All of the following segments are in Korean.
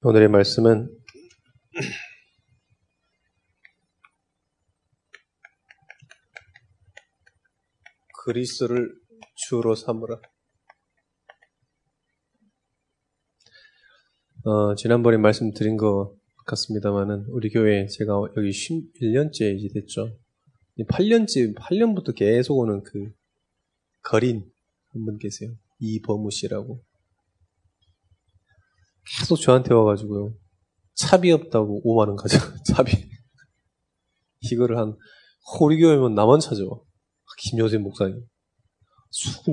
오늘의 말씀은 그리스도를 주로 삼으라. 어, 지난번에 말씀드린 것 같습니다만은 우리 교회 제가 여기 11년째 이제 됐죠. 8년째 8년부터 계속 오는 그 거린 한 분 계세요. 이범우 씨라고. 계속 저한테 와가지고요. 차비 없다고 5만원 가져, 차비. 이거를 한, 우리 교회면 나만 찾아와. 김여세 목사님.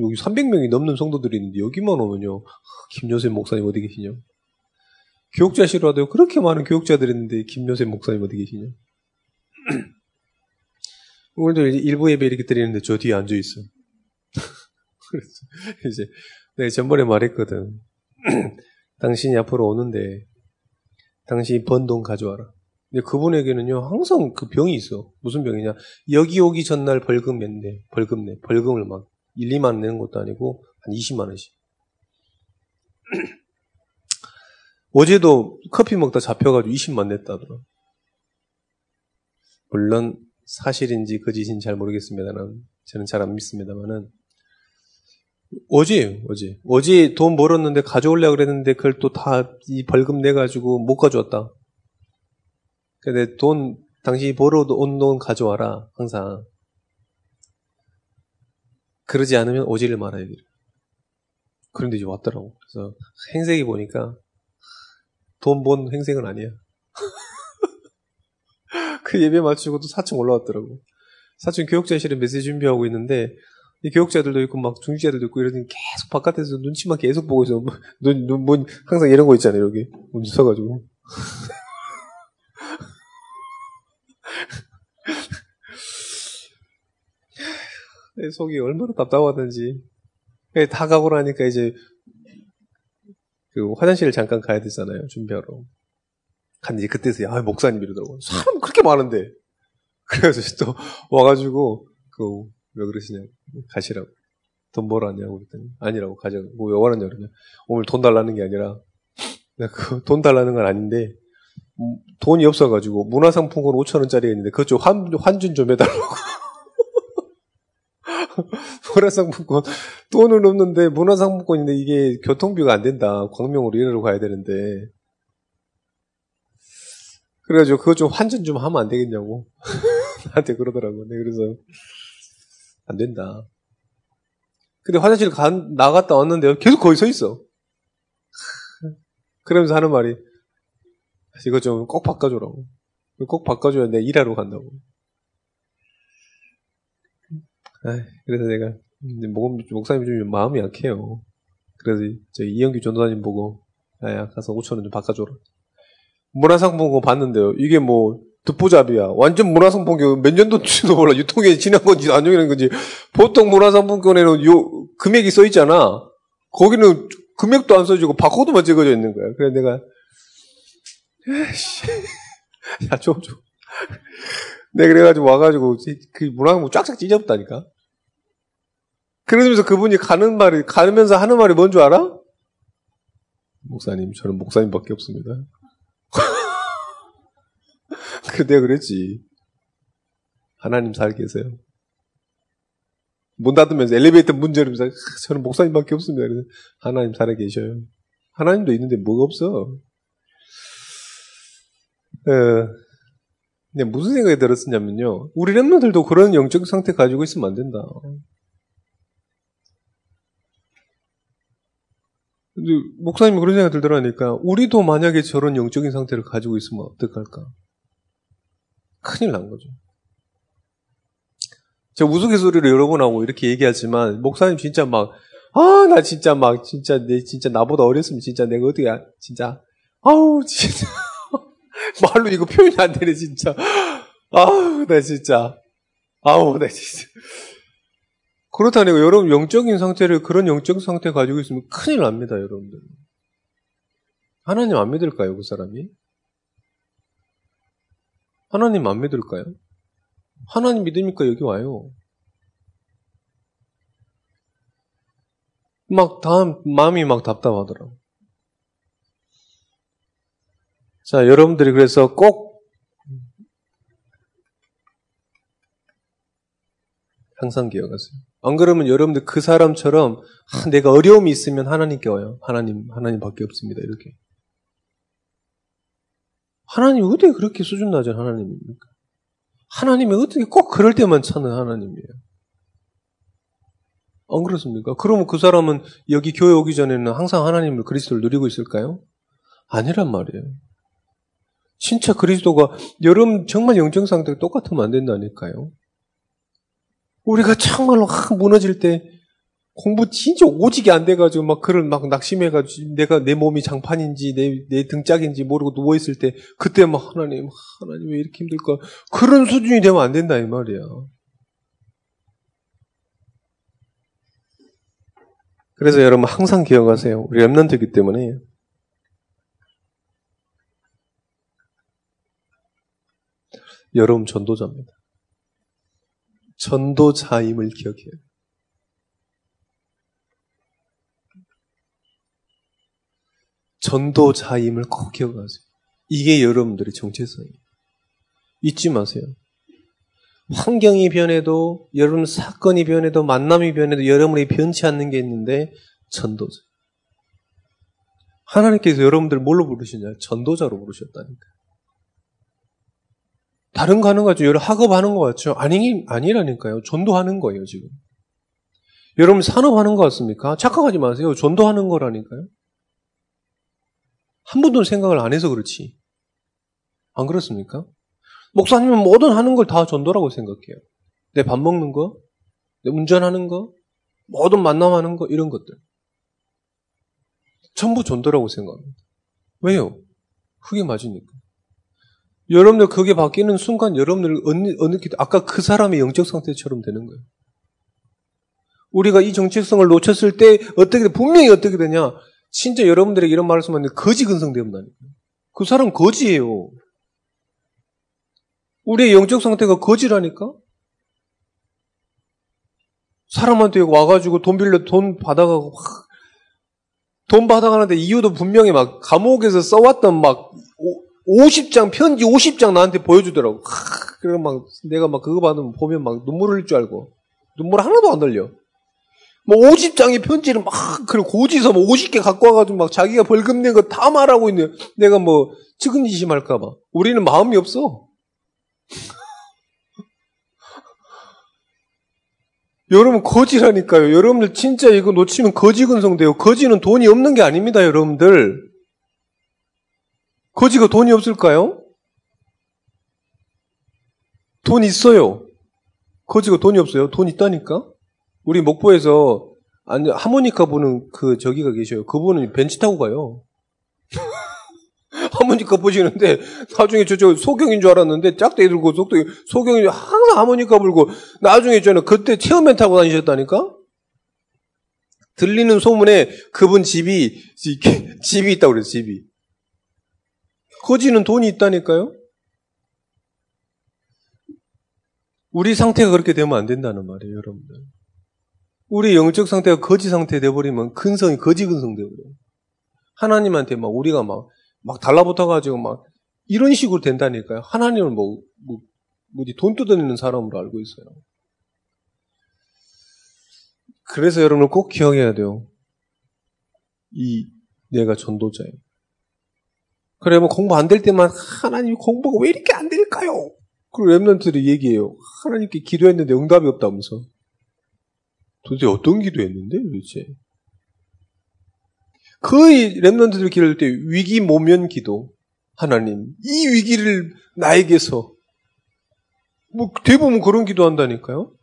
여기 300명이 넘는 성도들이 있는데 여기만 오면요. 김여세 목사님 어디 계시냐? 교육자시라도 그렇게 많은 교육자들이 있는데 김여세 목사님 어디 계시냐? 오늘도 일부 예배 이렇게 드리는데 저 뒤에 앉아 있어. 그래서 이제 내가 전번에 말했거든. 당신이 앞으로 오는데 당신이 번 돈 가져와라. 근데 그분에게는요 항상 그 병이 있어. 무슨 병이냐? 여기 오기 전날 벌금 냈네. 벌금 내. 벌금을 막 1, 2만 원 내는 것도 아니고 한 20만 원씩. 어제도 커피 먹다 잡혀가지고 20만 냈다더라. 물론 사실인지 거짓인지 잘 모르겠습니다만 저는 잘 안 믿습니다만은 어제, 어제. 어제 돈 벌었는데 가져올려 그랬는데 그걸 또 다 이 벌금 내가지고 못 가져왔다. 근데 돈, 당신이 벌어온 돈 가져와라, 항상. 그러지 않으면 오지를 말아야 돼. 그런데 이제 왔더라고. 그래서 행색이 보니까 돈 번 행색은 아니야. 그 예배 마치고 또 4층 올라왔더라고. 4층 교육자실에 메시지 준비하고 있는데 이 교육자들도 있고 막 중시자들도 있고 이러니 계속 바깥에서 눈치만 계속 보고 있어. 눈, 눈, 문, 항상 이런 거 있잖아요, 여기. 문 서가지고. 내 속이 얼마나 답답하던지. 다 가고 나니까 이제 그 화장실을 잠깐 가야 되잖아요, 준비하러. 간지 그때서 야 목사님 이러더라고. 사람 그렇게 많은데. 그래서 또 와가지고 그 왜 그러시냐고. 가시라고. 돈 벌었냐고 그랬더니 아니라고 가자고. 뭐왜 원하냐 그러냐. 오늘 돈 달라는 게 아니라 그돈 달라는 건 아닌데 음, 돈이 없어가지고 문화상품권 5천 원짜리가 있는데 그쪽 환, 환준 좀 해달라고. 문화상품권 돈은 없는데 문화상품권인데 이게 교통비가 안 된다. 광명으로 일하러 가야 되는데 그래가지고 그거 좀 환전 좀 하면 안 되겠냐고 나한테 그러더라고. 네, 그래서 안 된다. 근데 화장실 가, 나갔다 왔는데요. 계속 거기 서 있어. 그러면서 하는 말이, 이거 좀 꼭 바꿔줘라고. 꼭 바꿔줘야 내 일하러 간다고. 에이, 그래서 내가, 목, 목사님 좀 마음이 약해요. 그래서 저희 이영규 전도사님 보고, 야, 가서 5천 원 좀 바꿔줘라. 문화상품권 봤는데요. 이게 뭐, 듣보잡이야. 완전 문화상품권 몇 년도치도 몰라. 유통기한 지난 건지 안 지난 건지. 보통 문화상품권에는 요 금액이 써 있잖아. 거기는 금액도 안 써지고 바코드만 찍어져 있는 거야. 그래 내가 야, 좀, 좀. 내가 그래가지고 와가지고, 그 문화상품 쫙쫙 찢어봤다니까. 그러면서 그분이 가는 말이, 가면서 하는 말이 뭔 줄 알아? 목사님, 저는 목사님밖에 없습니다. 그 내가 그랬지. 하나님 살 계세요. 문 닫으면서 엘리베이터 문 열면서 저는 목사님밖에 없습니다. 하나님 살아 계셔요. 하나님도 있는데 뭐가 없어. 어, 근데 무슨 생각이 들었었냐면요. 우리 랩너들도 그런 영적 상태 가지고 있으면 안 된다. 근데 목사님이 그런 생각이 들더라니까 우리도 만약에 저런 영적인 상태를 가지고 있으면 어떡할까? 큰일 난 거죠. 제가 우스갯소리를 여러 번 하고 이렇게 얘기하지만 목사님 진짜 막 아, 나 진짜 막, 진짜, 내, 진짜, 나보다 어렸으면 진짜 내가 어떻게, 진짜, 아우, 진짜. 말로 이거 표현이 안 되네, 진짜. 아우, 나 진짜. 아우, 나 진짜. 그렇다니까, 여러분, 영적인 상태를, 그런 영적 상태 가지고 있으면 큰일 납니다, 여러분들. 하나님 안 믿을까요, 그 사람이? 하나님 안 믿을까요? 하나님 믿으니까 여기 와요. 막 다음 마음이 막 답답하더라고. 자, 여러분들이 그래서 꼭 항상 기억하세요. 안 그러면 여러분들 그 사람처럼 아, 내가 어려움이 있으면 하나님께 와요. 하나님, 하나님밖에 없습니다. 이렇게. 하나님 어떻게 그렇게 수준 낮은 하나님입니까? 하나님이 어떻게 꼭 그럴 때만 찾는 하나님이에요. 안 그렇습니까? 그러면 그 사람은 여기 교회 오기 전에는 항상 하나님을 그리스도를 누리고 있을까요? 아니란 말이에요. 진짜 그리스도가 여러분 정말 영적 상태가 똑같으면 안 된다니까요. 우리가 정말로 무너질 때 공부 진짜 오지게 안 돼가지고 막 그걸 막 낙심해가지고 내가 내 몸이 장판인지 내, 내 등짝인지 모르고 누워있을 때 그때 막 하나님, 하나님 왜 이렇게 힘들까. 그런 수준이 되면 안 된다 이 말이야. 그래서 여러분 항상 기억하세요. 우리 랩런트기 때문에 여러분 전도자입니다. 전도자임을 기억해요. 전도자임을 꼭 기억하세요. 이게 여러분들의 정체성이에요. 잊지 마세요. 환경이 변해도, 여러분 사건이 변해도, 만남이 변해도 여러분이 변치 않는 게 있는데, 전도자. 하나님께서 여러분들 뭘로 부르시냐? 전도자로 부르셨다니까. 다른 거 하는 거 같죠? 여러 학업하는 거 같죠? 아니, 아니라니까요. 전도하는 거예요, 지금. 여러분 산업하는 거 같습니까? 착각하지 마세요. 전도하는 거라니까요. 한 번도 생각을 안 해서 그렇지. 안 그렇습니까? 목사님은 뭐든 하는 걸 다 전도라고 생각해요. 내 밥 먹는 거, 내 운전하는 거, 뭐든 만남하는 거, 이런 것들. 전부 전도라고 생각합니다. 왜요? 그게 맞으니까. 여러분들 그게 바뀌는 순간 여러분들 어느, 아까 그 사람의 영적 상태처럼 되는 거예요. 우리가 이 정체성을 놓쳤을 때 어떻게 분명히 어떻게 되냐? 진짜 여러분들에게 이런 말을 쓰면 거지 근성되었다니까. 그 사람 거지예요. 우리의 영적 상태가 거지라니까? 사람한테 와가지고 돈 빌려 돈 받아가고 돈 받아가는데 이유도 분명히 막 감옥에서 써왔던 막 50장, 편지 50장 나한테 보여주더라고. 그래 막 내가 막 그거 받으면 보면 막 눈물 흘릴 줄 알고. 눈물 하나도 안 흘려. 뭐 50장의 편지를 막, 그래, 고지서 뭐 50개 갖고 와가지고 막 자기가 벌금 낸 거 다 말하고 있는 내가 뭐 측은지심 할까봐. 우리는 마음이 없어. 여러분 거지라니까요. 여러분들 진짜 이거 놓치면 거지 근성돼요. 거지는 돈이 없는 게 아닙니다, 여러분들. 거지가 돈이 없을까요? 돈 있어요. 거지가 돈이 없어요. 돈 있다니까? 우리 목포에서 아니 하모니카 부는 그 저기가 계셔요. 그분은 벤치 타고 가요. 하모니카 보시는데 나중에 저저 소경인 줄 알았는데 짝대기 들고 속도 소경이 항상 하모니카 불고 나중에 저는 그때 체험맨 타고 다니셨다니까. 들리는 소문에 그분 집이 집이 있다고 그래요. 집이. 거지는 돈이 있다니까요. 우리 상태가 그렇게 되면 안 된다는 말이에요, 여러분들. 우리 영적 상태가 거지 상태 돼버리면 근성이 거지 근성 돼버려요. 하나님한테 막 우리가 막, 막 달라붙어가지고 막 이런 식으로 된다니까요. 하나님을 뭐, 뭐, 뭐지, 돈 뜯어내는 사람으로 알고 있어요. 그래서 여러분 꼭 기억해야 돼요. 이, 내가 전도자예요. 그래, 뭐 공부 안 될 때만 하나님 공부가 왜 이렇게 안 될까요? 그리고 랩런트들이 얘기해요. 하나님께 기도했는데 응답이 없다면서. 도대체 어떤 기도했는데 도대체? 거의 랩런트들 기도할 때 위기 모면 기도. 하나님, 이 위기를 나에게서 뭐 대부분 그런 기도한다니까요.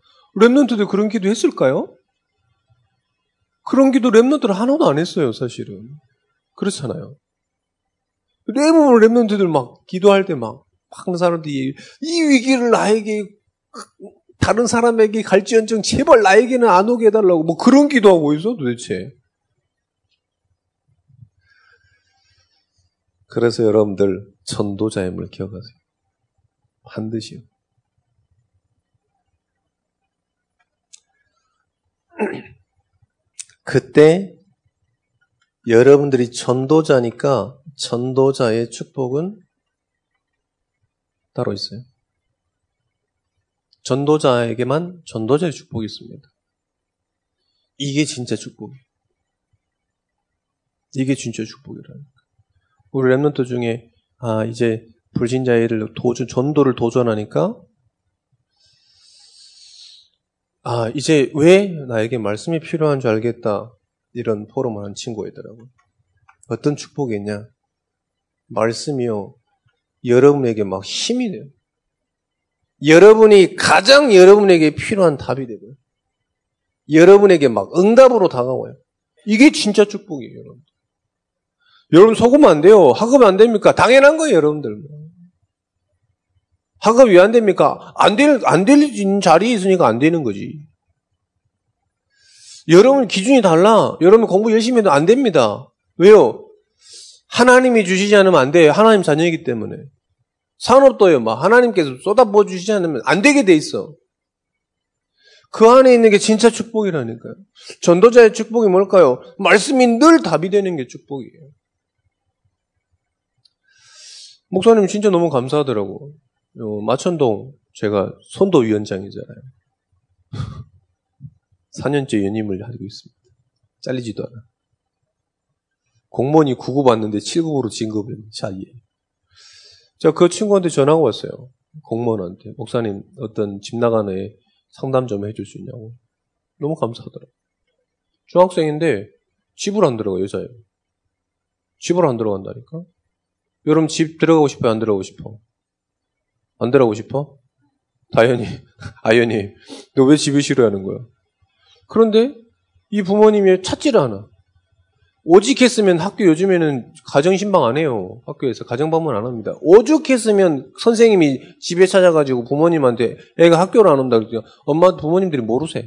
랩런트들 그런 기도 했을까요? 그런 기도 랩런트들 하나도 안 했어요, 사실은. 그렇잖아요. 대부분 랩런트들 막 기도할 때 막, 막 사람들이 이 위기를 나에게 다른 사람에게 갈지언정 제발 나에게는 안 오게 해달라고 뭐 그런 기도하고 있어 도대체. 그래서 여러분들 전도자임을 기억하세요. 반드시요. 그때 여러분들이 전도자니까 전도자의 축복은 따로 있어요. 전도자에게만 전도자의 축복이 있습니다. 이게 진짜 축복이에요. 이게 진짜 축복이라는 우리 랩런트 중에 아 이제 불신자애를 도전 전도를 도전하니까 아 이제 왜 나에게 말씀이 필요한 줄 알겠다 이런 포럼을 한 친구가 있더라고요. 어떤 축복이 있냐? 말씀이요 여러분에게 막 힘이 돼요. 여러분이 가장 여러분에게 필요한 답이 되고요. 여러분에게 막 응답으로 다가와요. 이게 진짜 축복이에요, 여러분. 여러분 속으면 안 돼요. 학업 안 됩니까? 당연한 거예요, 여러분들. 학업 왜 안 됩니까? 안 될, 안 될 자리에 있으니까 안 되는 거지. 여러분 기준이 달라. 여러분 공부 열심히 해도 안 됩니다. 왜요? 하나님이 주시지 않으면 안 돼요. 하나님 자녀이기 때문에. 산업도요, 막 하나님께서 쏟아부어 주시지 않으면 안 되게 돼 있어. 그 안에 있는 게 진짜 축복이라니까요. 전도자의 축복이 뭘까요? 말씀이 늘 답이 되는 게 축복이에요. 목사님 진짜 너무 감사하더라고. 마천동 제가 선도 위원장이잖아요. 4년째 연임을 하고 있습니다. 잘리지도 않아. 공무원이 9급 왔는데 7급으로 진급한 사이에. 제가 그 친구한테 전화가 왔어요. 공무원한테. 목사님, 어떤 집 나가는 애 상담 좀 해줄 수 있냐고. 너무 감사하더라고요. 중학생인데 집을 안 들어가, 여자예요. 집을 안 들어간다니까? 여러분 집 들어가고 싶어요? 안 들어가고 싶어? 안 들어가고 싶어? 다현이, 아연이, 너 왜 집을 싫어하는 거야? 그런데 이 부모님이 찾지를 않아. 오직했으면 학교 요즘에는 가정 신방 안 해요. 학교에서 가정 방문 안 합니다. 오죽했으면 선생님이 집에 찾아가지고 부모님한테 애가 학교를 안 온다 그러죠. 엄마 부모님들이 모르세요.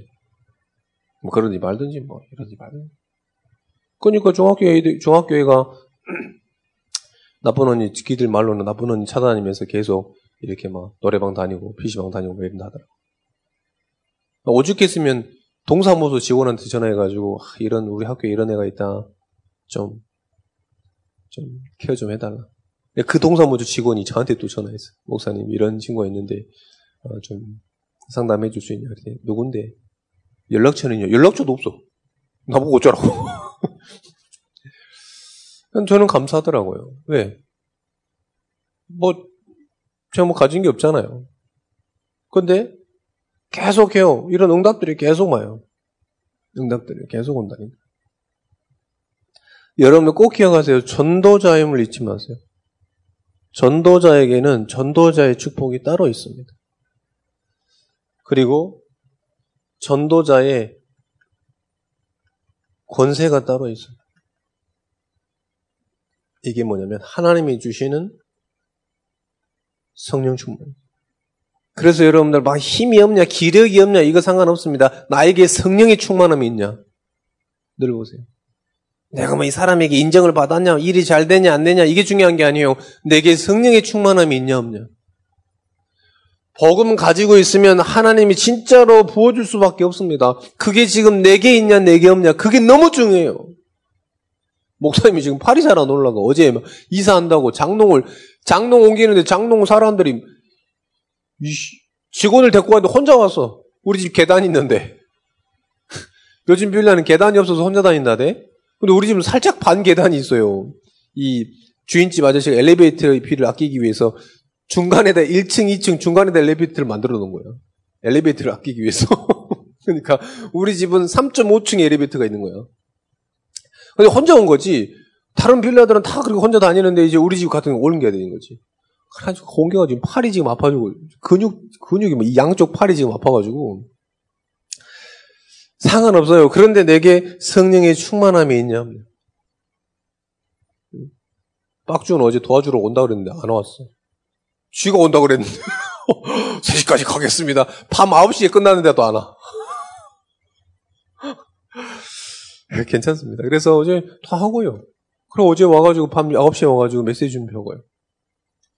뭐 그러지 말든지 뭐 이러지 말든지. 그러니까 중학교 애들 중학교 애가 나쁜 언니 기들 말로는 나쁜 언니 찾아다니면서 계속 이렇게 막 노래방 다니고 PC방 다니고 이런다 하더라고. 오죽했으면 동사무소 직원한테 전화해가지고 이런 우리 학교에 이런 애가 있다. 좀, 좀 케어 좀 해달라. 그 동사무소 직원이 저한테 또 전화했어. 목사님, 이런 친구가 있는데, 어, 좀 상담해 줄 수 있냐. 그랬더니, 누군데? 연락처는요? 연락처도 없어. 나보고 어쩌라고. 저는 감사하더라고요. 왜? 뭐, 제가 뭐 가진 게 없잖아요. 근데 계속해요. 이런 응답들이 계속 와요. 응답들이 계속 온다니까. 여러분 꼭 기억하세요. 전도자임을 잊지 마세요. 전도자에게는 전도자의 축복이 따로 있습니다. 그리고 전도자의 권세가 따로 있어요. 이게 뭐냐면 하나님이 주시는 성령 충만. 그래서 여러분들 막 힘이 없냐, 기력이 없냐 이거 상관없습니다. 나에게 성령의 충만함이 있냐. 늘 보세요. 내가 뭐 이 사람에게 인정을 받았냐, 일이 잘 되냐, 안 되냐, 이게 중요한 게 아니에요. 내게 성령의 충만함이 있냐, 없냐. 복음 가지고 있으면 하나님이 진짜로 부어줄 수밖에 없습니다. 그게 지금 내게 있냐, 내게 없냐, 그게 너무 중요해요. 목사님이 지금 파리 살아 놀라고 어제 이사한다고 장롱을, 장롱 옮기는데 장롱 사람들이 직원을 데리고 왔는데 혼자 왔어. 우리 집 계단 있는데. 요즘 빌라는 계단이 없어서 혼자 다닌다대. 근데 우리 집은 살짝 반 계단이 있어요. 이 주인집 아저씨가 엘리베이터 비를 아끼기 위해서 중간에다 1층, 2층 중간에다 엘리베이터를 만들어 놓은 거예요. 엘리베이터를 아끼기 위해서. 그러니까 우리 집은 3.5층에 엘리베이터가 있는 거예요. 근데 혼자 온 거지. 다른 빌라들은 다 그렇게 혼자 다니는데 이제 우리 집 같은 경우 옮겨야 되는 거지. 그래가지고 공개가 지금 팔이 지금 아파지고 근육 근육이 뭐 양쪽 팔이 지금 아파가지고 상관없어요. 그런데 내게 성령의 충만함이 있냐? 빡주는 어제 도와주러 온다 그랬는데 안 왔어. 쥐가 온다 그랬는데 3시까지 가겠습니다. 밤 9시에 끝났는데도 안 와. 괜찮습니다. 그래서 어제 다 하고요. 그럼 어제 와가지고 밤 9시에 와가지고 메시지 준비하고요.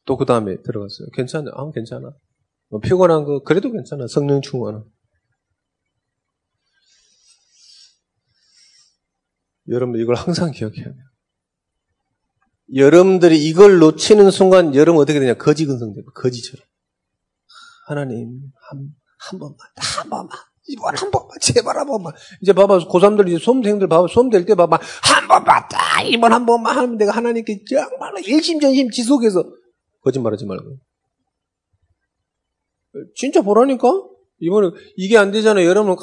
또 그 다음에 들어갔어요. 괜찮아. 아, 괜찮아. 뭐 피곤한 거, 그래도 괜찮아. 성령 충만함. 여러분 이걸 항상 기억해야 돼요. 여러분들이 이걸 놓치는 순간 여러분 어떻게 되냐? 거지 근성되고 거지처럼. 하나님 한, 한 번만 한 번만 이번 한 번만 제발 한 번만 이제 봐봐 고3들 이제 수험생들 봐봐 수험 될 때 봐봐 한 번만 딱 이번 한 번만 하면 내가 하나님께 정말로 일심전심 지속해서 거짓말하지 말고 진짜 보라니까 이번에 이게 안 되잖아요 여러분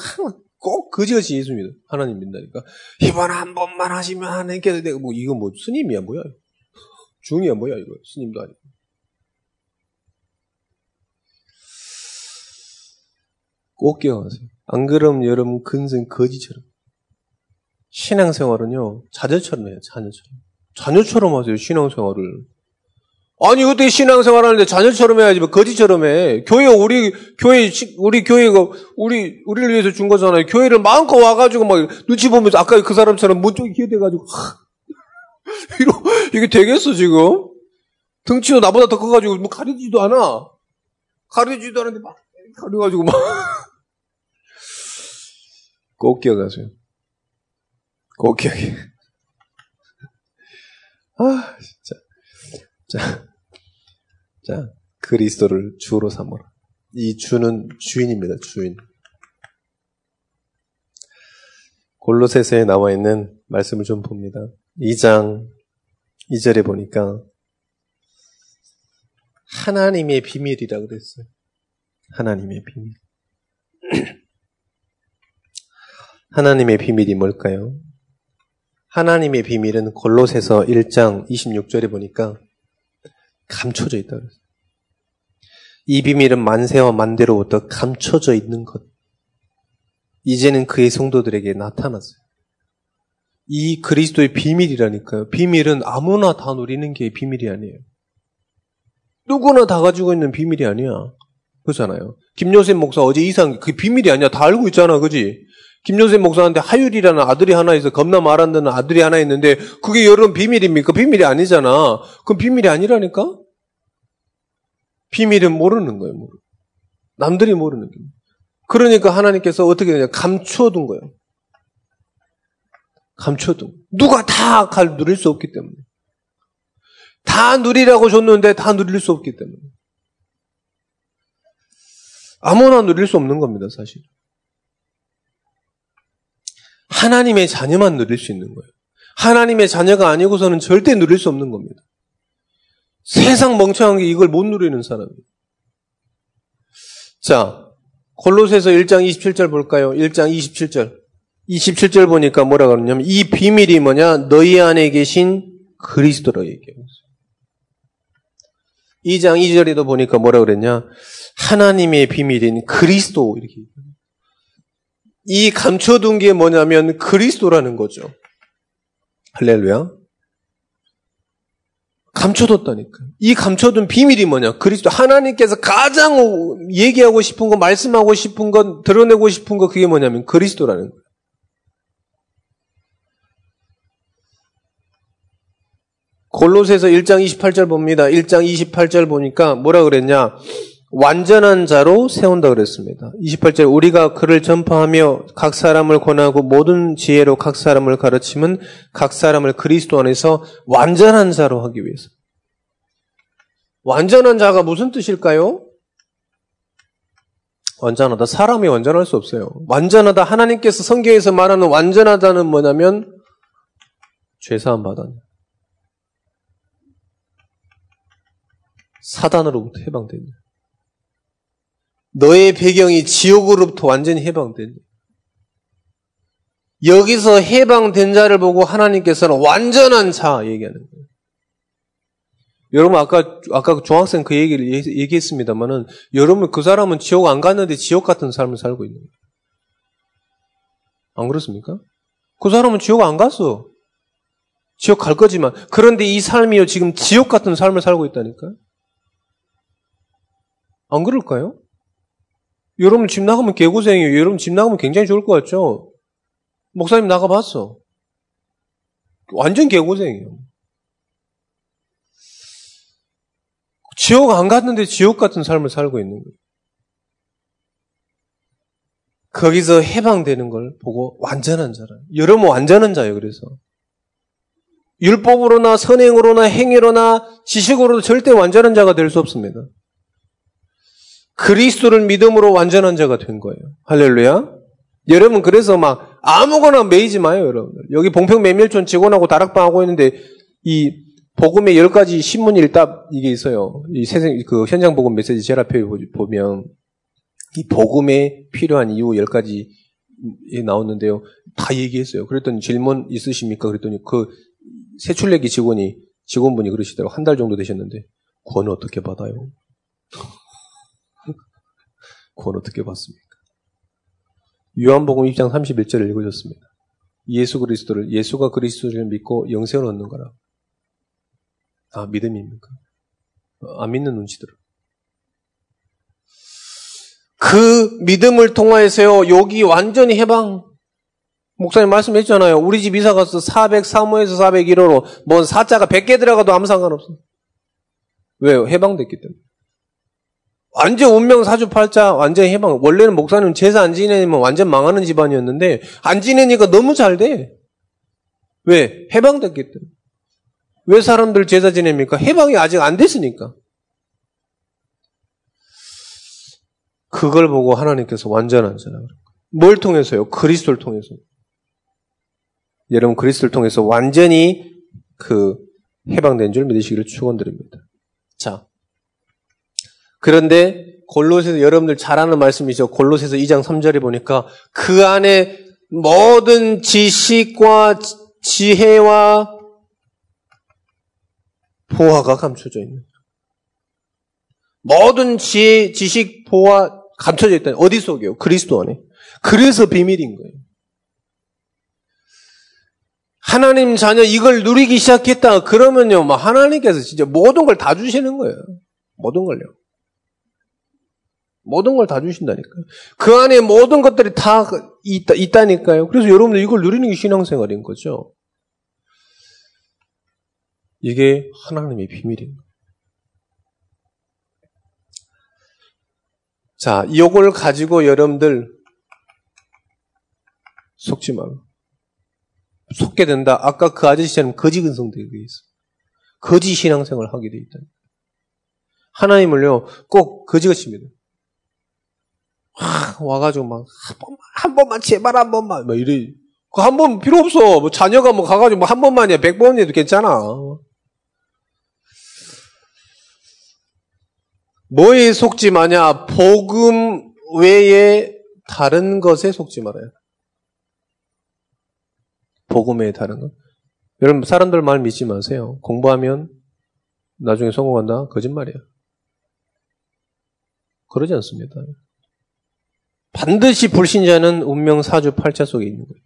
꼭 거지같이 예수 믿어 하나님 믿다니까 이번 한 번만 하시면 하나님께서 내가 뭐 이거 뭐 스님이야 뭐야 중이야 뭐야 이거 스님도 아니고 꼭 기억하세요. 안 그러면 여러분 근생 거지처럼. 신앙생활은요, 자녀처럼 해요, 자녀처럼. 자녀처럼 하세요, 신앙생활을. 아니, 어떻게 신앙생활 하는데 자녀처럼 해야지, 뭐 거지처럼 해. 교회, 우리, 교회, 우리 교회가, 우리, 우리를 위해서 준 거잖아요. 교회를 마음껏 와가지고 막 눈치 보면서 아까 그 사람처럼 문쪽에 기대가지고, 이러, 이게 되겠어, 지금? 등치도 나보다 더 커가지고 뭐 가리지도 않아. 가리지도 않은데 막, 가려가지고 막. 꼭 기억하세요. 꼭 기억해. 아. 자, 자, 그리스도를 주로 삼어라. 이 주는 주인입니다, 주인. 골로새서에 나와 있는 말씀을 좀 봅니다. 2장 2절에 보니까 하나님의 비밀이라 그랬어요. 하나님의 비밀. 하나님의 비밀이 뭘까요? 하나님의 비밀은 골로새서 1장 26절에 보니까 감춰져 있다 그랬어요. 이 비밀은 만세와 만대로부터 감춰져 있는 것. 이제는 그의 성도들에게 나타났어요. 이 그리스도의 비밀이라니까요. 비밀은 아무나 다 누리는 게 비밀이 아니에요. 누구나 다 가지고 있는 비밀이 아니야. 그렇잖아요. 김요셉 목사 어제 이상 그 비밀이 아니야. 다 알고 있잖아. 그지? 김요셉 목사한테 하율이라는 아들이 하나 있어. 겁나 말안 듣는 아들이 하나 있는데 그게 여러분 비밀입니까? 비밀이 아니잖아. 그럼 비밀이 아니라니까? 비밀은 모르는 거예요. 모르. 남들이 모르는 거예요. 그러니까 하나님께서 어떻게 되냐? 감춰둔 거예요. 감춰둔. 누가 다 누릴 수 없기 때문에. 다 누리라고 줬는데 다 누릴 수 없기 때문에. 아무나 누릴 수 없는 겁니다, 사실. 하나님의 자녀만 누릴 수 있는 거예요. 하나님의 자녀가 아니고서는 절대 누릴 수 없는 겁니다. 세상 멍청한 게 이걸 못 누리는 사람이에요. 자, 골로새서 1장 27절 볼까요? 1장 27절. 27절 보니까 뭐라 그러냐면 이 비밀이 뭐냐? 너희 안에 계신 그리스도로 얘기해요. 2장 2절에도 보니까 뭐라 그랬냐? 하나님의 비밀인 그리스도 이렇게 이 감춰둔 게 뭐냐면 그리스도라는 거죠. 할렐루야. 감춰뒀다니까. 이 감춰둔 비밀이 뭐냐? 그리스도. 하나님께서 가장 얘기하고 싶은 거, 말씀하고 싶은 거, 드러내고 싶은 거, 그게 뭐냐면 그리스도라는 거예요. 골로새서 1장 28절 봅니다. 1장 28절 보니까 뭐라 그랬냐? 완전한 자로 세운다 그랬습니다. 28절 우리가 그를 전파하며 각 사람을 권하고 모든 지혜로 각 사람을 가르치면 각 사람을 그리스도 안에서 완전한 자로 하기 위해서. 완전한 자가 무슨 뜻일까요? 완전하다. 사람이 완전할 수 없어요. 완전하다. 하나님께서 성경에서 말하는 완전하다는 뭐냐면 죄사함 받았냐. 사단으로부터 해방된다. 너의 배경이 지옥으로부터 완전히 해방된다. 여기서 해방된 자를 보고 하나님께서는 완전한 자 얘기하는 거예요. 여러분 아까 아까 중학생 그 얘기를 얘기했습니다만은 여러분 그 사람은 지옥 안 갔는데 지옥 같은 삶을 살고 있는 거예요. 안 그렇습니까? 그 사람은 지옥 안 갔어. 지옥 갈 거지만 그런데 이 삶이요 지금 지옥 같은 삶을 살고 있다니까. 안 그럴까요? 여러분 집 나가면 개고생이에요. 여러분 집 나가면 굉장히 좋을 것 같죠? 목사님 나가봤어. 완전 개고생이에요. 지옥 안 갔는데 지옥 같은 삶을 살고 있는 거예요. 거기서 해방되는 걸 보고 완전한 자라. 여러분 완전한 자예요, 그래서. 율법으로나 선행으로나 행위로나 지식으로도 절대 완전한 자가 될 수 없습니다. 그리스도를 믿음으로 완전한 자가 된 거예요. 할렐루야. 여러분 그래서 막 아무거나 매이지 마요, 여러분들. 여기 봉평 메밀촌 직원하고 다락방 하고 있는데 이 복음의 열 가지 신문 일답 이게 있어요. 이 세상 그 현장 복음 메시지 제라표 보면 이 복음에 필요한 이유 열 가지 나오는데요. 다 얘기했어요. 그랬더니 질문 있으십니까? 그랬더니 그 세출내기 직원이 직원분이 그러시더라고 한 달 정도 되셨는데 구원 어떻게 받아요? 구원 어떻게 받습니까? 요한복음 2장 31절을 읽어줬습니다. 예수 그리스도를 예수가 그리스도를 믿고 영생을 얻는 거라. 아 믿음입니까? 안 믿는 눈치들그 믿음을 통하여서요 여기 완전히 해방. 목사님 말씀했잖아요. 우리 집 이사 가서 403호에서 401호로 뭔 사자가 100개 들어가도 아무 상관없어. 왜요? 해방됐기 때문에. 완전 운명 사주팔자 완전 해방. 원래는 목사님 제사 안 지내면 완전 망하는 집안이었는데 안 지내니까 너무 잘 돼. 왜? 해방됐기 때문에. 왜 사람들 제사 지냅니까? 해방이 아직 안 됐으니까. 그걸 보고 하나님께서 완전한 자라. 뭘 통해서요? 그리스도를 통해서. 여러분 그리스도를 통해서 완전히 그 해방된 줄 믿으시기를 축원드립니다. 자, 그런데 골로새서 여러분들 잘 아는 말씀이죠. 골로새서 2장 3절에 보니까 그 안에 모든 지식과 지혜와 보화가 감춰져 있는 모든 지혜, 지식, 보화 감춰져 있다. 어디 속이요? 그리스도 안에. 그래서 비밀인 거예요. 하나님 자녀 이걸 누리기 시작했다. 그러면요, 뭐 하나님께서 진짜 모든 걸 다 주시는 거예요. 모든 걸요. 모든 걸 다 주신다니까요. 그 안에 모든 것들이 다 있다, 있다니까요. 그래서 여러분들 이걸 누리는 게 신앙생활인 거죠. 이게 하나님의 비밀인 거예요. 자, 이걸 가지고 여러분들 속지 말고. 속게 된다. 아까 그 아저씨처럼 거지 근성되게 있어. 거지 신앙생활을 하게 돼 있다. 하나님을요, 꼭 거지같이 믿어. 와, 와가지고 막, 한 번만, 한 번만, 제발 한 번만, 막 이래. 그 한 번 필요 없어. 뭐 자녀가 뭐 가가지고 뭐 한 번만이야, 백 번이도 괜찮아. 뭐에 속지 마냐? 복음 외에 다른 것에 속지 말아요. 복음 외에 다른 것. 여러분, 사람들 말 믿지 마세요. 공부하면 나중에 성공한다? 거짓말이야. 그러지 않습니다. 반드시 불신자는 운명 사주 팔자 속에 있는 거예요.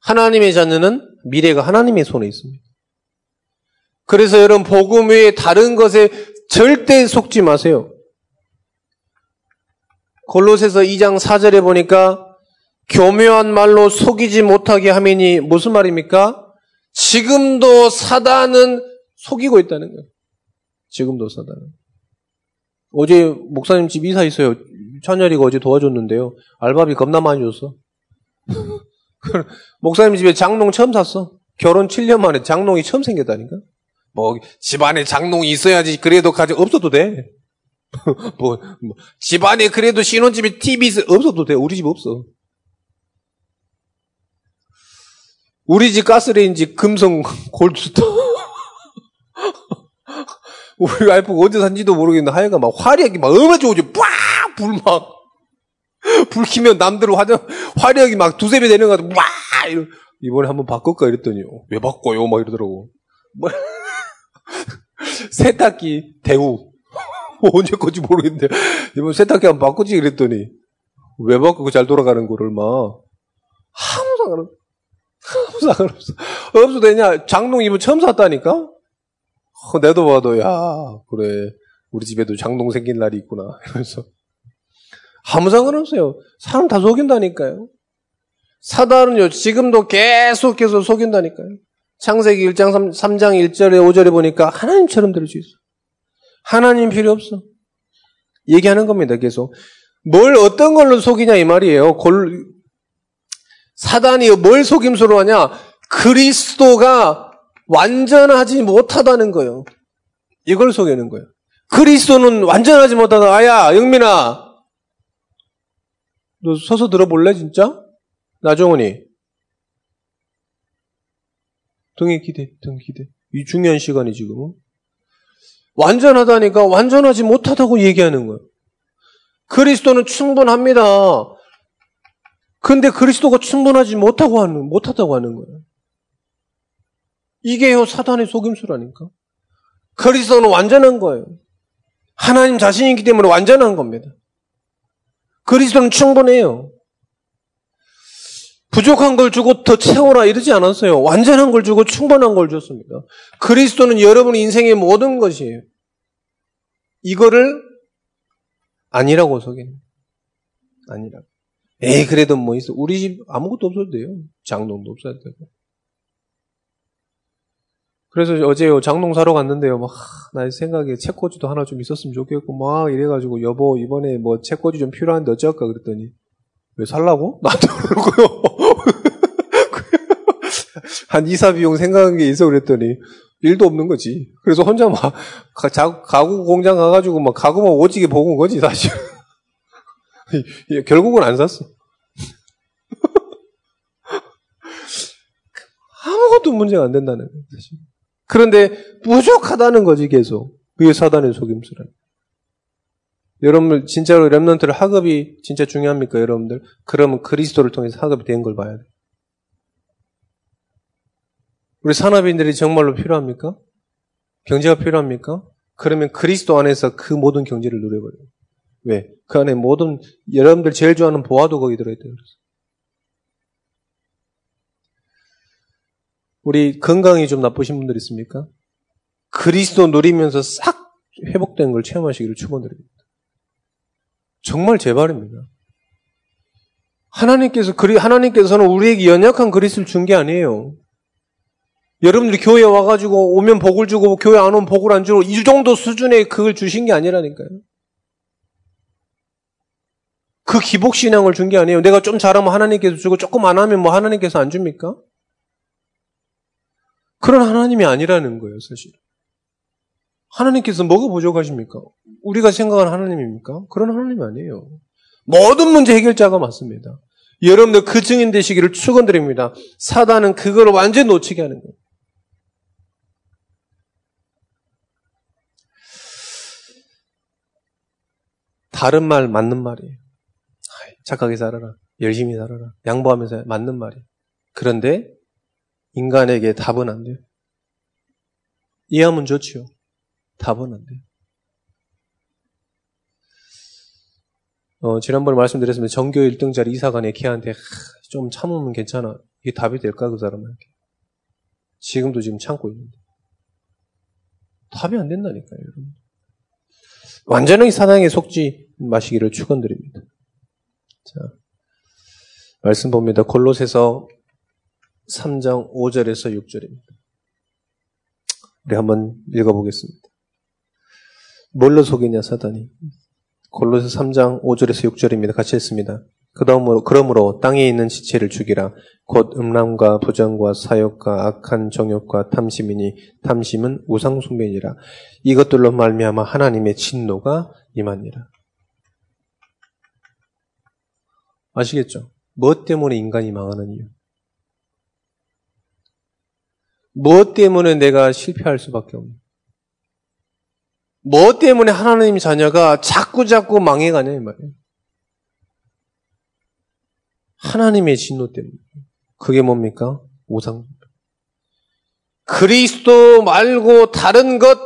하나님의 자녀는 미래가 하나님의 손에 있습니다. 그래서 여러분 복음 외에 다른 것에 절대 속지 마세요. 골로새서 2장 4절에 보니까 교묘한 말로 속이지 못하게 하매니 무슨 말입니까? 지금도 사단은 속이고 있다는 거예요. 지금도 사단은. 어제 목사님 집 이사 있어요. 찬열이가 어제 도와줬는데요. 알바비 겁나 많이 줬어. 목사님 집에 장롱 처음 샀어. 결혼 7년 만에 장롱이 처음 생겼다니까. 뭐 집안에 장롱이 있어야지 그래도 가져 없어도 돼. 뭐, 뭐, 집안에 그래도 신혼집에 TV 없어도 돼. 우리 집 없어. 우리 집 가스레인지 금성 골드스터. 우리 와이프가 언제 산지도 모르겠는데 하여간 막 화력이 막 빡! 불 막. 불 키면 남들 화력, 화력이 막 두세 배 되는 거 같아. 막! 이번에 한번 바꿀까 이랬더니, 왜 바꿔요? 막 이러더라고. 뭐. 세탁기 대우. 언제 건지 모르겠는데, 이번 세탁기 한번 바꾸지 그랬더니, 왜 바꾸고 잘 돌아가는 거를 막, 아무 상관없어. 아무 상관없어. 없어도 되냐? 장롱 이번 처음 샀다니까? 어, 내도 봐도, 야, 그래. 우리 집에도 장롱 생긴 날이 있구나. 이러면서. 아무 상관없어요. 사람 다 속인다니까요. 사단은요, 지금도 계속해서 속인다니까요. 창세기 1장 3, 3장 1절에 5절에 보니까 하나님처럼 들을 수 있어. 하나님 필요 없어. 얘기하는 겁니다, 계속. 뭘 어떤 걸로 속이냐 이 말이에요. 골, 사단이 뭘 속임수로 하냐? 그리스도가 완전하지 못하다는 거예요. 이걸 속이는 거예요. 그리스도는 완전하지 못하다. 아야, 영민아. 너 서서 들어볼래, 진짜? 나정원이. 등에 기대, 등 기대. 이 중요한 시간이 지금. 완전하다니까 완전하지 못하다고 얘기하는 거예요. 그리스도는 충분합니다. 근데 그리스도가 충분하지 못하고 하는, 못하다고 하는 거예요. 이게요, 사단의 속임수라니까. 그리스도는 완전한 거예요. 하나님 자신이기 때문에 완전한 겁니다. 그리스도는 충분해요. 부족한 걸 주고 더 채워라 이러지 않았어요. 완전한 걸 주고 충분한 걸 줬습니다. 그리스도는 여러분 인생의 모든 것이에요. 이거를 아니라고 속이는 아니라고. 에이 그래도 뭐 있어. 우리 집 아무것도 없어도 돼요. 장롱도 없어도 되고. 그래서 어제요 장롱 사러 갔는데요. 막 나의 생각에 책꽂이도 하나 좀 있었으면 좋겠고 막 이래가지고 여보 이번에 뭐 책꽂이 좀 필요한데 어쩔까 그랬더니 왜 살라고? 나도 그러고요. 한 이사 비용 생각한 게 있어 그랬더니 일도 없는 거지. 그래서 혼자 막 가 구 공장 가가지고 막 가구만 오지게 보고 온 거지 사실. 결국은 안 샀어. 아무것도 문제가 안 된다는 거예요, 사실. 그런데 부족하다는 거지 계속. 그게 사단의 속임수라는 여러분들 진짜로 랩런트를 학업이 진짜 중요합니까, 여러분들? 그러면 그리스도를 통해서 학업이 된 걸 봐야 돼. 우리 산업인들이 정말로 필요합니까? 경제가 필요합니까? 그러면 그리스도 안에서 그 모든 경제를 누려버려요. 왜? 그 안에 모든 여러분들 제일 좋아하는 보아도 거기 들어있대요. 우리 건강이 좀 나쁘신 분들 있습니까? 그리스도 누리면서 싹 회복된 걸 체험하시기를 축원드립니다. 정말 제발입니다. 하나님께서 그리 하나님께서는 우리에게 연약한 그리스를 준 게 아니에요. 여러분들이 교회 와가지고 오면 복을 주고 교회 안 오면 복을 안 주고 이 정도 수준의 그걸 주신 게 아니라니까요. 그 기복 신앙을 준 게 아니에요. 내가 좀 잘하면 하나님께서 주고 조금 안 하면 뭐 하나님께서 안 줍니까? 그런 하나님이 아니라는 거예요, 사실. 하나님께서 뭐가 부족하십니까? 우리가 생각하는 하나님입니까? 그런 하나님이 아니에요. 모든 문제 해결자가 맞습니다. 여러분들 그 증인 되시기를 축원드립니다. 사단은 그걸 완전히 놓치게 하는 거예요. 다른 말 맞는 말이에요. 착하게 살아라. 열심히 살아라. 양보하면서 맞는 말이에요. 그런데 인간에게 답은 안 돼요. 이해하면 좋지요. 답은 안 돼요. 어, 지난번에 말씀드렸습니다. 전교 1등짜리 이사관의 걔한테 좀 참으면 괜찮아. 이게 답이 될까 그 사람한테. 지금도 지금 참고 있는데. 답이 안 된다니까요, 여러분. 완전히 사당에 속지 마시기를 축원드립니다. 자, 말씀 봅니다. 골로새서 3장 5절에서 6절입니다. 우리 한번 읽어보겠습니다. 뭘로 속이냐 사단이? 골로새 3장 5절에서 6절입니다. 같이 했습니다. 그다음으로 그러므로 땅에 있는 지체를 죽이라 곧 음란과 부정과 사욕과 악한 정욕과 탐심이니 탐심은 우상 숭배니라 이것들로 말미암아 하나님의 진노가 임하니라 아시겠죠? 무엇 때문에 인간이 망하는 이유? 무엇 때문에 내가 실패할 수밖에 없는? 무엇 때문에 하나님 자녀가 자꾸 자꾸 망해가냐 이 말이에요. 하나님의 진노 때문에. 그게 뭡니까? 오상. 그리스도 말고 다른 것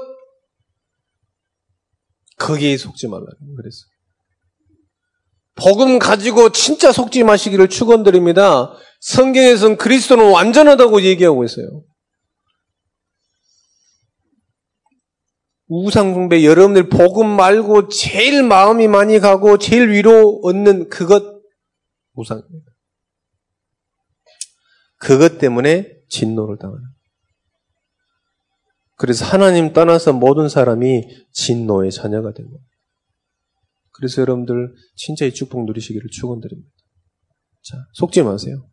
거기에 속지 말라는 그랬어요. 복음 가지고 진짜 속지 마시기를 축원드립니다. 성경에서는 그리스도는 완전하다고 얘기하고 있어요. 우상숭배 여러분들 복음 말고 제일 마음이 많이 가고 제일 위로 얻는 그것 우상입니다. 그것 때문에 진노를 당하는. 그래서 하나님 떠나서 모든 사람이 진노의 자녀가 된 겁니다. 그래서 여러분들 진짜 이 축복 누리시기를 축원드립니다. 자, 속지 마세요.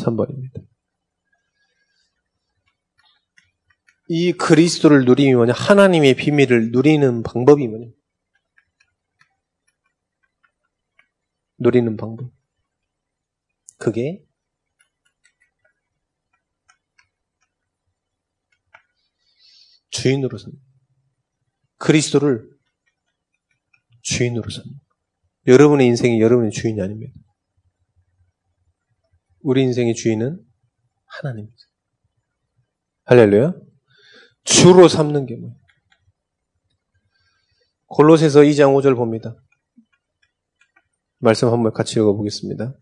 3번입니다. 이 그리스도를 누리면 뭐냐? 하나님의 비밀을 누리는 방법이 뭐냐? 누리는 방법. 그게 주인으로 선 그리스도를 주인으로 선 여러분의 인생이 여러분의 주인이 아닙니다. 우리 인생의 주인은 하나님입니다. 할렐루야. 주로 삼는 게 뭐예요? 골로새서 2장 5절 봅니다. 말씀 한번 같이 읽어보겠습니다.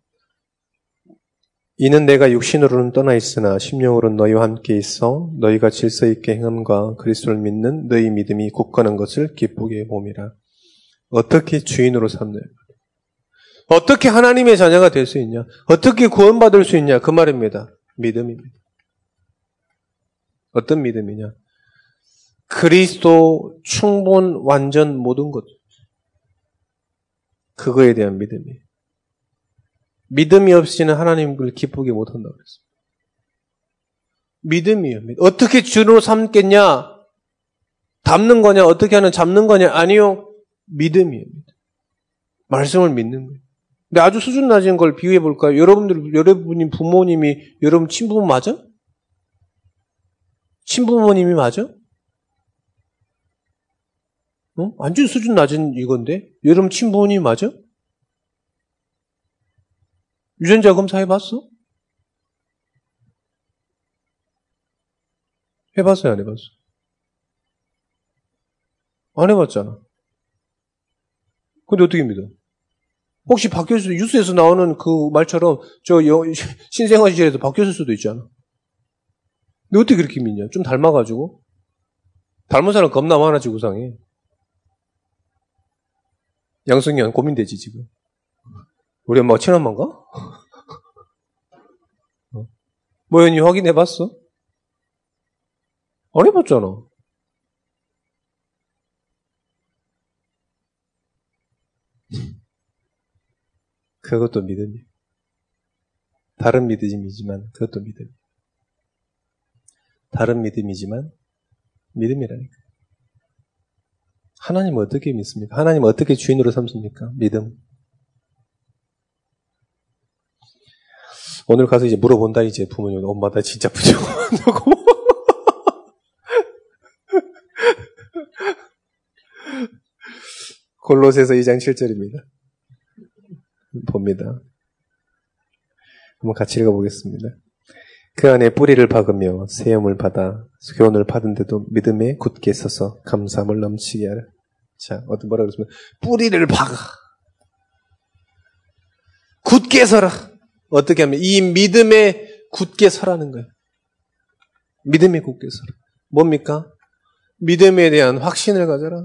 이는 내가 육신으로는 떠나 있으나 심령으로는 너희와 함께 있어 너희가 질서 있게 행함과 그리스도를 믿는 너희 믿음이 굳건한 것을 기쁘게 봄이라. 어떻게 주인으로 삼느냐? 어떻게 하나님의 자녀가 될 수 있냐? 어떻게 구원받을 수 있냐? 그 말입니다. 믿음입니다. 어떤 믿음이냐? 그리스도 충분 완전 모든 것. 그거에 대한 믿음이. 믿음이 없이는 하나님을 기쁘게 못한다 그랬습니다. 믿음이에요. 어떻게 주로 삼겠냐? 담는 거냐? 어떻게 하는 잡는 거냐? 아니요. 믿음이에요. 말씀을 믿는 거예요. 근데 아주 수준 낮은 걸 비유해 볼까요? 여러분들, 여러분이 부모님이 여러분 친부모 맞아? 친부모님이 맞아? 어? 완전 수준 낮은 이건데? 여러분 친부모님 맞아? 유전자 검사 해봤어? 해봤어요, 안 해봤어? 안 해봤잖아. 근데 어떻게 믿어? 혹시 바뀌었을 수도, 뉴스에서 나오는 그 말처럼 저 신생아 시절에도 바뀌었을 수도 있잖아. 근데 어떻게 그렇게 믿냐? 좀 닮아가지고. 닮은 사람 겁나 많아지고 상해. 양승현 고민되지, 지금. 우리 엄마가 친엄마인가? 어? 뭐연이 확인해 봤어? 안 해봤잖아. 그것도 믿음이. 다른 믿음이지만 그것도 믿음. 다른 믿음이지만 믿음이라니까. 하나님 어떻게 믿습니까? 하나님 어떻게 주인으로 삼습니까? 믿음. 오늘 가서 이제 물어본다 이제 부모님 엄마 나 진짜 부정한다고 골로새서 2장 7절입니다. 봅니다. 한번 같이 읽어보겠습니다. 그 안에 뿌리를 박으며 세움을 받아 교훈을 받은데도 믿음에 굳게 서서 감사함을 넘치게 하라. 자, 어떤 뭐라 그랬습니까? 뿌리를 박아. 굳게 서라. 어떻게 하면 이 믿음에 굳게 서라는 거예요. 믿음에 굳게 서라. 뭡니까? 믿음에 대한 확신을 가져라.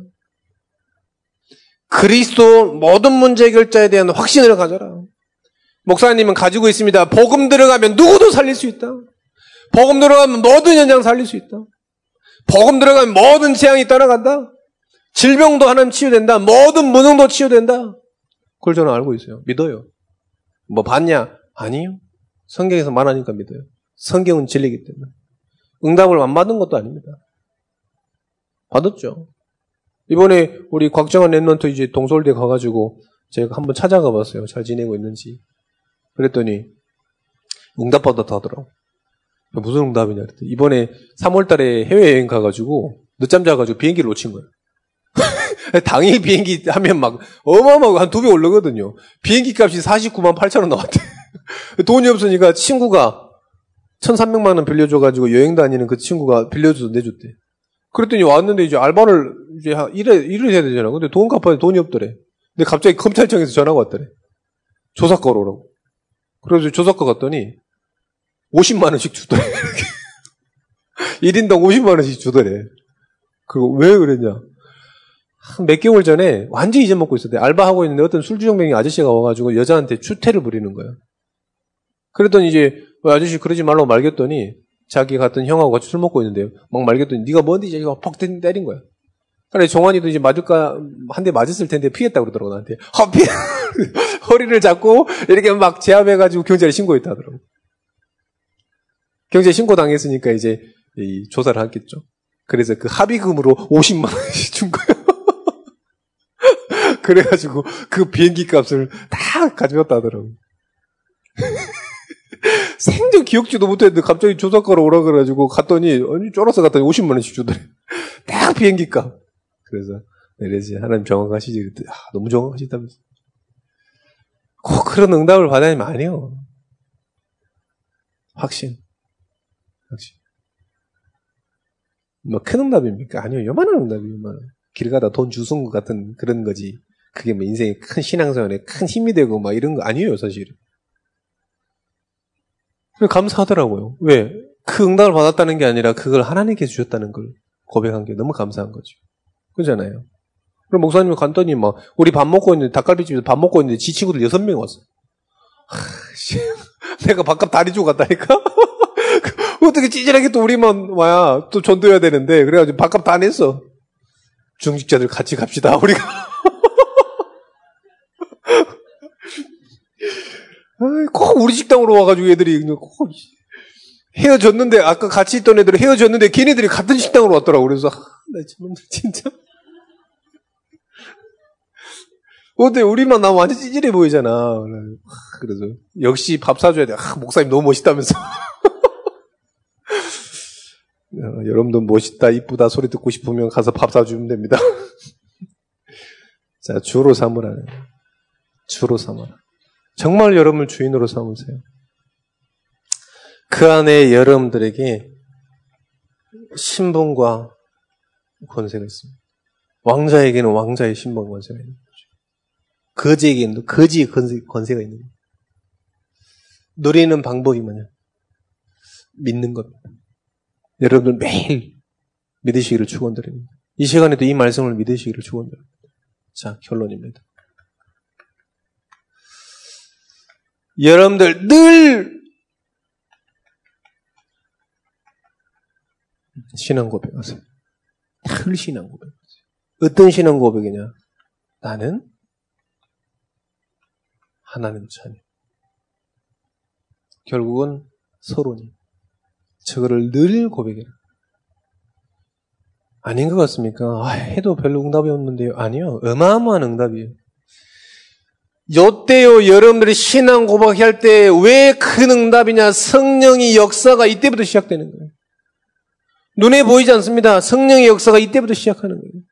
그리스도 모든 문제 해결자에 대한 확신을 가져라. 목사님은 가지고 있습니다. 복음 들어가면 누구도 살릴 수 있다. 복음 들어가면 모든 현장 살릴 수 있다. 복음 들어가면 모든 재앙이 떠나간다. 질병도 하나님 치유된다. 모든 무능도 치유된다. 그걸 저는 알고 있어요. 믿어요. 뭐 봤냐? 아니요. 성경에서 말하니까 믿어요. 성경은 진리기 때문에. 응답을 안 받은 것도 아닙니다. 받았죠. 이번에 우리 곽정환 랩런트 이제 동서울대 가가지고 제가 한번 찾아가 봤어요. 잘 지내고 있는지. 그랬더니 응답받았다 하더라고. 무슨 응답이냐 그랬더니 이번에 3월 달에 해외여행 가가지고 늦잠 자가지고 비행기를 놓친 거예요. 당일 비행기 하면 막 어마어마하고 한 두배 오르거든요. 비행기 값이 49만 8천 원 나왔대. 돈이 없으니까 친구가 1,300만 원 빌려줘가지고 여행 다니는 그 친구가 빌려줘서 내줬대. 그랬더니 왔는데 이제 알바를 이제 일을, 일을 해야 되잖아. 근데 돈 갚아야 돈이 없더래. 근데 갑자기 검찰청에서 전화가 왔더래. 조사과 오라고. 그래서 조사과 갔더니 50만 원씩 주더래. 1인당 50만 원씩 주더래. 그거 왜 그랬냐? 몇 개월 전에 완전히 잊어먹고 있었대. 알바하고 있는데 어떤 술주정뱅이 아저씨가 와가지고 여자한테 추태를 부리는 거야. 그랬더니 이제 아저씨 그러지 말라고 말겠더니 자기 같은 형하고 같이 술 먹고 있는데요. 막 말겠더니 네가 뭔데 이제 퍽 때린 거야. 그래 종환이도 이제 맞을까 한 대 맞았을 텐데 피했다 그러더라고 나한테. 허피 허리를 잡고 이렇게 막 제압해가지고 경찰에 신고했다 하더라고. 경제 신고 당했으니까 이제 조사를 하겠죠. 그래서 그 합의금으로 50만 원씩 준 거예요. 그래가지고 그 비행기 값을 다 가져갔다 하더라고. 생전 기억지도 못했는데 갑자기 조사가로 오라 그래가지고 갔더니 아니 쫄아서 갔더니 50만 원씩 주더래. 딱 비행기 값. 그래서 내려지 하나님 정확하시지 아, 너무 정확하시다면서. 꼭 그런 응답을 받아야면 아니요. 확신. 확신. 뭐 큰 응답입니까? 아니요. 요만한 응답이에요. 요만한. 길 가다 돈 주순 것 같은 그런 거지. 그게 뭐 인생의 큰 신앙생활에 큰 힘이 되고 막 이런 거 아니에요, 사실. 감사하더라고요. 왜? 그 응답을 받았다는 게 아니라 그걸 하나님께 주셨다는 걸 고백한 게 너무 감사한 거죠. 그잖아요. 그럼 목사님이 간단히 막, 우리 밥 먹고 있는데, 닭갈비집에서 밥 먹고 있는데, 지 친구들 여섯 명 왔어. 하, 씨. 내가 밥값 다리 주고 갔다니까? 어떻게 찌질하게 또 우리만 와야 또 전도해야 되는데, 그래가지고 밥값 다 냈어. 중직자들 같이 갑시다, 우리가. 꼭 우리 식당으로 와가지고 애들이 꼭 헤어졌는데 아까 같이 있던 애들이 헤어졌는데 걔네들이 같은 식당으로 왔더라고 그래서 아, 나 저놈들 진짜 어때 우리만 나면 완전 찌질해 보이잖아 그래서 역시 밥 사줘야 돼 아, 목사님 너무 멋있다면서 어, 여러분도 멋있다 이쁘다 소리 듣고 싶으면 가서 밥 사주면 됩니다 자 주로 삼으라 주로 삼아라 정말 여러분을 주인으로 삼으세요. 그 안에 여러분들에게 신분과 권세가 있습니다. 왕자에게는 왕자의 신분 권세가 거죠. 거지에게는 거지의 권세, 가 있는 거예요. 누리는 방법이 뭐냐? 믿는 겁니다. 여러분들 매일 믿으시기를 축원드립니다. 이 시간에도 이 말씀을 믿으시기를 축원드립니다. 자, 결론입니다. 여러분들 늘 신앙 고백하세요. 늘 신앙 고백하세요. 어떤 신앙 고백이냐? 나는 하나님 자녀. 결국은 서론이. 저거를 늘 고백해라. 아닌 것 같습니까? 아, 해도 별로 응답이 없는데요. 아니요. 어마어마한 응답이에요. 요때요 여러분들이 신앙 고백할 때 왜 큰 응답이냐 성령의 역사가 이때부터 시작되는 거예요. 눈에 보이지 않습니다. 성령의 역사가 이때부터 시작하는 거예요.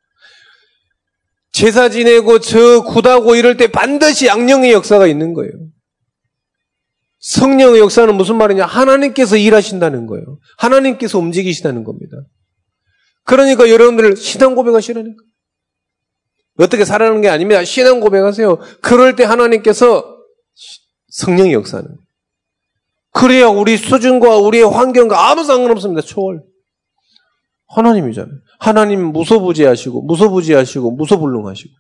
제사 지내고 저 굿하고 이럴 때 반드시 양령의 역사가 있는 거예요. 성령의 역사는 무슨 말이냐? 하나님께서 일하신다는 거예요. 하나님께서 움직이시다는 겁니다. 그러니까 여러분들 신앙 고백하시라니까. 어떻게 살아가는 게 아닙니다. 신앙 고백하세요. 그럴 때 하나님께서 성령의 역사는. 그래야 우리 수준과 우리의 환경과 아무 상관없습니다. 초월. 하나님이잖아요. 하나님 무소부지하시고, 무소부지하시고, 무소불능하시고.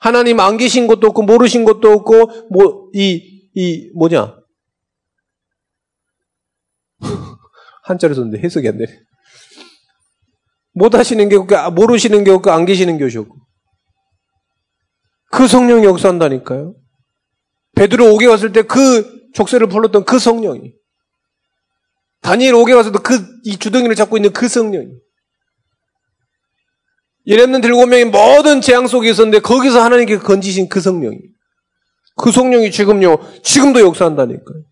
하나님 안 계신 것도 없고, 모르신 것도 없고, 뭐, 이, 이, 뭐냐. 한자로 썼는데 해석이 안 되네. 못 하시는 게 없고, 모르시는 게 없고, 안 계시는 것이 없고. 그 성령이 역사한다니까요. 베드로 옥에 갔을 때 그 족쇄를 풀렀던 그 성령이. 다니엘 옥에 가서도 그 이 주둥이를 잡고 있는 그 성령이. 예레는 일곱 명이 모든 재앙 속에 있었는데 거기서 하나님께 건지신 그 성령이. 그 성령이 지금요, 지금도 역사한다니까요.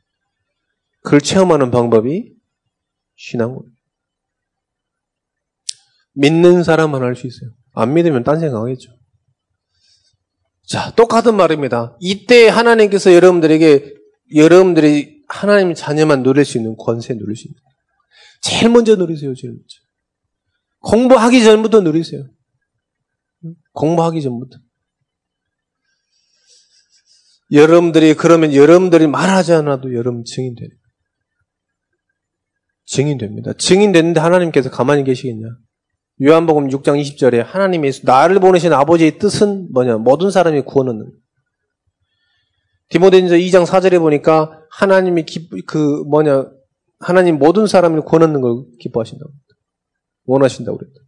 그걸 체험하는 방법이 신앙입니다. 믿는 사람만 할 수 있어요. 안 믿으면 딴 생각하겠죠. 자, 똑같은 말입니다. 이때 하나님께서 여러분들에게 여러분들이 하나님 자녀만 누릴 수 있는 권세 누릴 수 있는. 제일 먼저 누리세요, 제일 먼저. 공부하기 전부터 누리세요. 공부하기 전부터. 여러분들이 그러면 여러분들이 말하지 않아도 여러분 증인 되는 증인 됩니다. 증인 됐는데 하나님께서 가만히 계시겠냐? 요한복음 6장 20절에 하나님이 나를 보내신 아버지의 뜻은 뭐냐? 모든 사람이 구원 얻는. 디모데전서 2장 4절에 보니까 하나님이 기, 그 뭐냐? 하나님 모든 사람을 구원 얻는 걸 기뻐하신다고. 원하신다고 그랬다.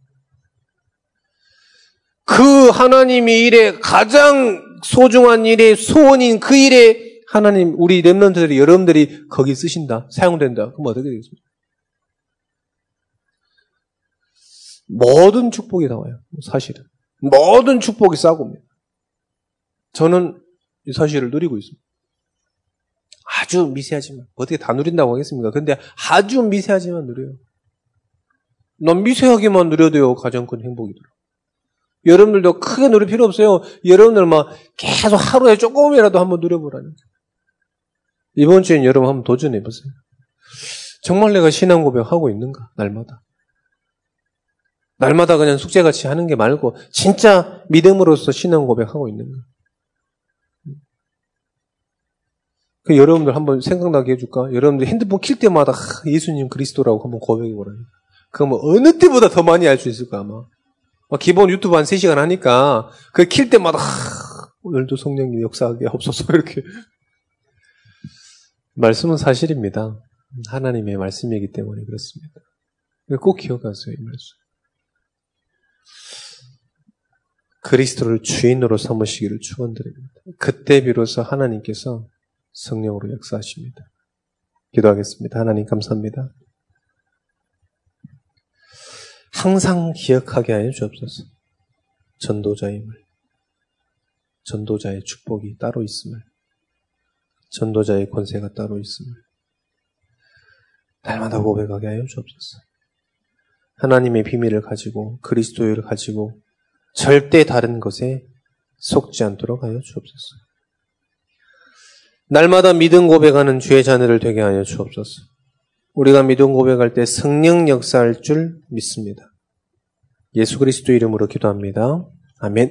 그 하나님이 일에 가장 소중한 일에 소원인 그 일에 하나님 우리 렘런트들이 여러분들이 거기 쓰신다 사용된다 그럼 어떻게 되겠습니까? 모든 축복이 나와요 사실은 모든 축복이 싸고입니다. 저는 이 사실을 누리고 있습니다. 아주 미세하지만 어떻게 다 누린다고 하겠습니까? 근데 아주 미세하지만 누려요. 넌 미세하게만 누려도요 가장 큰 행복이더라. 여러분들도 크게 누릴 필요 없어요. 여러분들 막 계속 하루에 조금이라도 한번 누려보라는. 이번 주엔 여러분 한번 도전해 보세요. 정말 내가 신앙 고백하고 있는가? 날마다. 날마다 그냥 숙제같이 하는 게 말고 진짜 믿음으로서 신앙 고백하고 있는가? 그 여러분들 한번 생각나게 해줄까? 여러분들 핸드폰 킬 때마다 하, 예수님 그리스도라고 한번 고백해 보라. 그거 뭐 어느 때보다 더 많이 알 수 있을 거야 아마. 기본 유튜브 한 3시간 하니까 그 킬 때마다 하, 오늘도 성령이 역사하게 없어서 이렇게 말씀은 사실입니다. 하나님의 말씀이기 때문에 그렇습니다. 꼭 기억하세요 이 말씀. 그리스도를 주인으로 삼으시기를 축원드립니다. 그때 비로소 하나님께서 성령으로 역사하십니다. 기도하겠습니다. 하나님 감사합니다. 항상 기억하게 하여 주옵소서. 전도자임을, 전도자의 축복이 따로 있음을, 전도자의 권세가 따로 있음을, 날마다 고백하게 하여 주옵소서. 하나님의 비밀을 가지고, 그리스도를 가지고, 절대 다른 것에 속지 않도록 하여 주옵소서. 날마다 믿음 고백하는 주의 자녀를 되게 하여 주옵소서. 우리가 믿음 고백할 때 성령 역사할 줄 믿습니다. 예수 그리스도 이름으로 기도합니다. 아멘.